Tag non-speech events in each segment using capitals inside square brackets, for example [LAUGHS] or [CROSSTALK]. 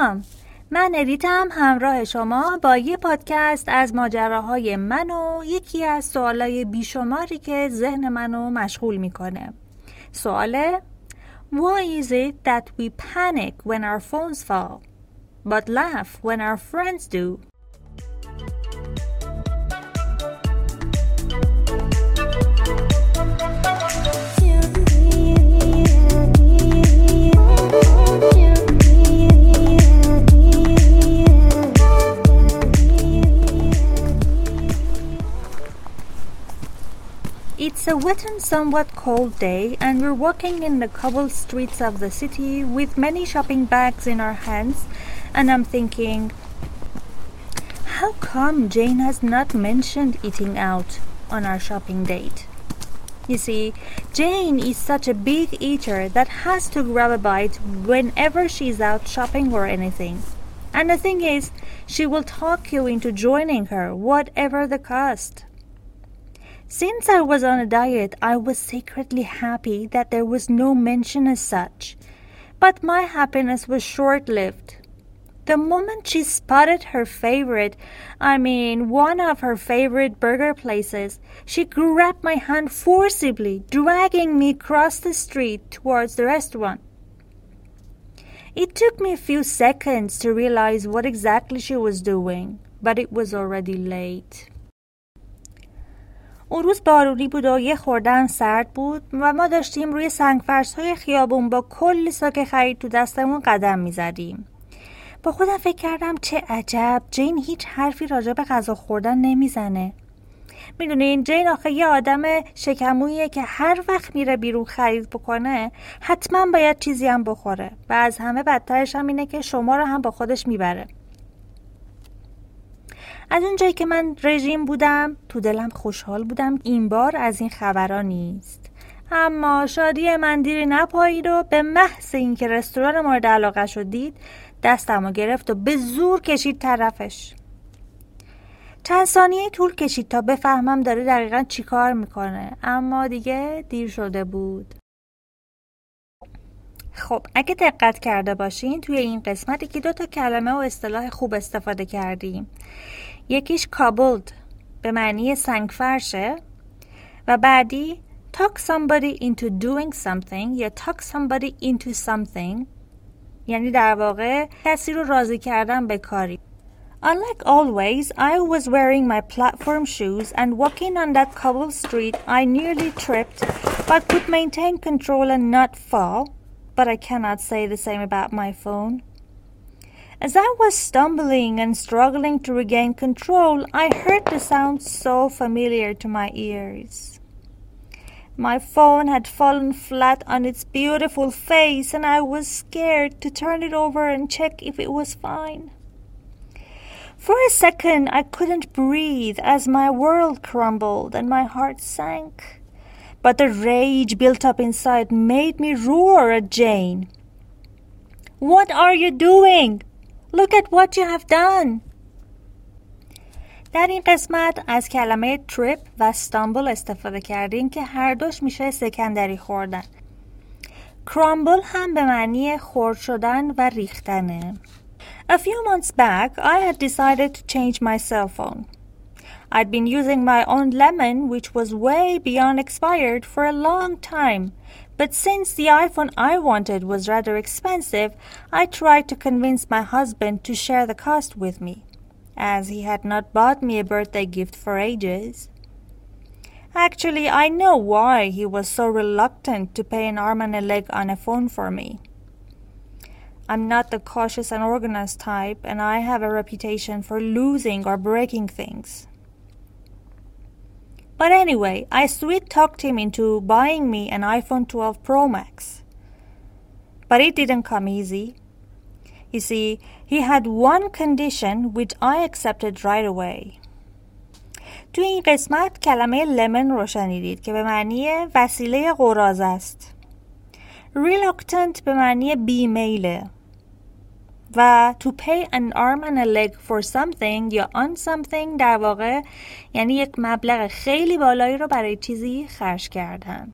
سلام من ادیتم همراه شما با یه پادکست از ماجراهای من و یکی از سوالای بیشماری که ذهن منو مشغول می‌کنه سوال Why is it that we panic when our phones fall but laugh when our friends do? A wet and somewhat cold day, and we're walking in the cobbled streets of the city with many shopping bags in our hands. And I'm thinking, how come Jane has not mentioned eating out on our shopping date? You see, Jane is such a big eater that has to grab a bite whenever she's out shopping or anything. And the thing is, she will talk you into joining her, whatever the cost. Since I was on a diet, I was secretly happy that there was no mention as such. But my happiness was short lived. The moment she spotted her favorite, I mean, one of her favorite burger places, she grabbed my hand forcibly, dragging me across the street towards the restaurant. It took me a few seconds to realize what exactly she was doing, but it was already late. اون روز بارونی بود و یه خوردن سرد بود و ما داشتیم روی سنگفرش های خیابون با کلی ساک خرید تو دستمون قدم می‌زدیم. با خودم فکر کردم چه عجب جین هیچ حرفی راجع به غذا خوردن نمی‌زنه. می‌دونین جین آخه یه آدم شکمویه که هر وقت میره بیرون خرید بکنه حتما باید چیزی هم بخوره و از همه بدترش هم اینه که شما رو هم با خودش می‌بره. از اونجایی که من رژیم بودم تو دلم خوشحال بودم این بار از این خبرها نیست. اما شادی من دیری نپایید و به محض اینکه رستوران مورد علاقه دید دستم گرفت و به زور کشید طرفش. چند ثانیه طول کشید تا بفهمم داره دقیقا چی کار می‌کنه. اما دیگه دیر شده بود. خب اگه دقت کرده باشین توی این قسمتی که دو تا کلمه و اصطلاح خوب استفاده کردیم. یکیش کابلد به معنی سنگ فرشه و بعدی talk somebody into doing something یا talk somebody into something یعنی در واقع کسی رو راضی کردن به کاری Unlike always, I was wearing my platform shoes and walking on that cobbled street, I nearly tripped, but could maintain control and not fall. But I cannot say the same about my phone. As I was stumbling and struggling to regain control, I heard the sound so familiar to my ears. My phone had fallen flat on its beautiful face, and I was scared to turn it over and check if it was fine. For a second, I couldn't breathe as my world crumbled and my heart sank. But the rage built up inside made me roar at Jane. What are you doing? Look at what you have done. در این قسمت از کلمه تریپ و استانبول استفاده کردیم که هر دوش میشه سکندری خوردن. کرامبل هم به معنی خورد شدن و ریختنه. A few months back, I had decided to change my cell phone. I'd been using my own lemon, which was way beyond expired, for a long time, But since the iPhone I wanted was rather expensive, I tried to convince my husband to share the cost with me, as he had not bought me a birthday gift for ages. Actually, I know why he was so reluctant to pay an arm and a leg on a phone for me. I'm not the cautious and organized type, and I have a reputation for losing or breaking things. But anyway, I sweet talked him into buying me an iPhone 12 Pro Max. But it didn't come easy. You see, he had one condition which I accepted right away. تو این قسمت کلمه لمن رو شنیدید که به معنی وسیله قراز است. Reluctant به معنی بیمیله. و to pay an arm and a leg for something یا on something در واقع یعنی یک مبلغ خیلی بالایی رو برای چیزی خرج کردن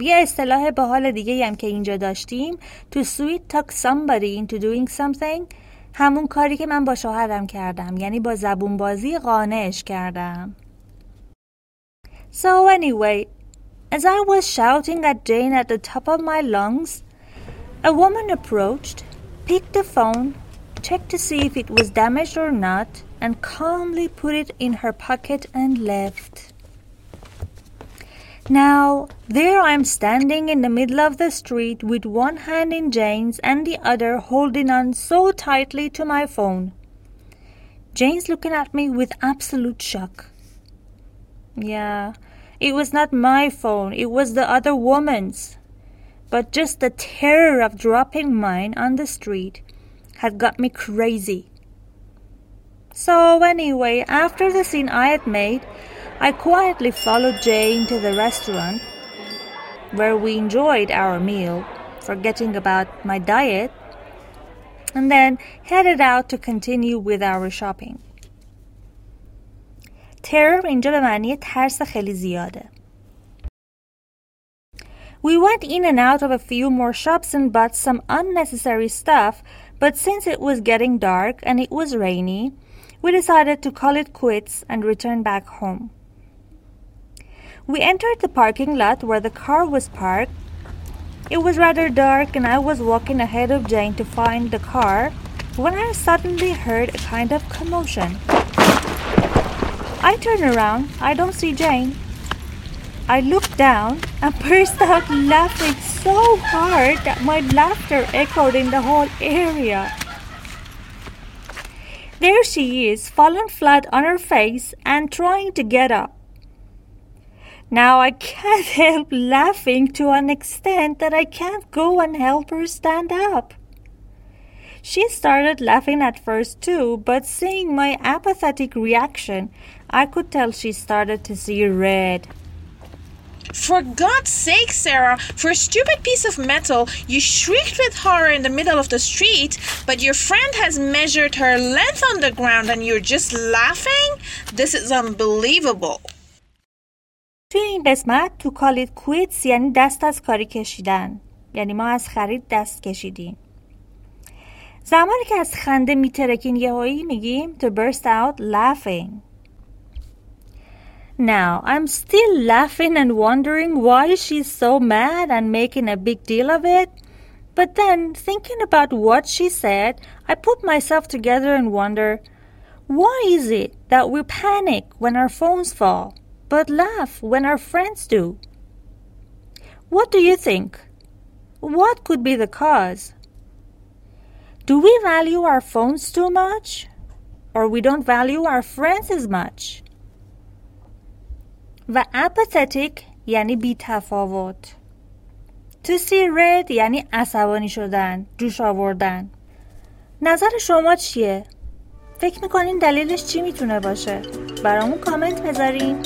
یه اصطلاح باحال دیگه هم که اینجا داشتیم تو sweet talk somebody into doing something همون کاری که من با شوهرم کردم یعنی با زبون بازی قانعش کردم So anyway, as I was shouting at Jane at the top of my lungs, a woman approached, picked the phone, checked to see if it was damaged or not, and calmly put it in her pocket and left. Now, there I am standing in the middle of the street with one hand in Jane's and the other holding on so tightly to my phone. Jane's looking at me with absolute shock. Yeah, it was not my phone, it was the other woman's but just the terror of dropping mine on the street had got me crazy. So, anyway, after the scene I had made, I quietly followed Jane into the restaurant where we enjoyed our meal, forgetting about my diet, and then headed out to continue with our shopping. ترور اینجا به معنی ترس خیلی زیاده we went in and out of a few more shops and bought some unnecessary stuff, but since it was getting dark and it was rainy, we decided to call it quits and return back home. We entered the parking lot where the car was parked. It was rather dark, and I was walking ahead of Jane to find the car when I suddenly heard a kind of commotion. I turn around, I don't see Jane. I looked down and burst out laughing so hard that my laughter echoed in the whole area. There she is, fallen flat on her face and trying to get up. Now I can't [LAUGHS] help laughing to an extent that I can't go and help her stand up. She started laughing at first too, but seeing my apathetic reaction, I could tell she started to see red. For God's sake, Sarah, for a stupid piece of metal, you shrieked with horror in the middle of the street, but your friend has measured her length on the ground and you're just laughing? This is unbelievable. توی این قسمت تو کالیت کویتس یعنی دست از کاری کشیدن یعنی ما از خرید دست کشیدیم زمانی که از خنده میترکین یهویی میگیم to burst out laughing now, I'm still laughing and wondering why she's so mad and making a big deal of it. But then, thinking about what she said, I put myself together and wonder why is it that we panic when our phones fall? but laugh when our friends do. What do you think? What could be the cause? Do we value our phones too much? Or we don't value our friends as much? و apathetic یعنی بی تفاوت. To see red یعنی عصبانی شدن، جوش آوردن. نظر شما چیه؟ فکر می‌کنین دلیلش چی می‌تونه باشه؟ برامون کامنت بذارین؟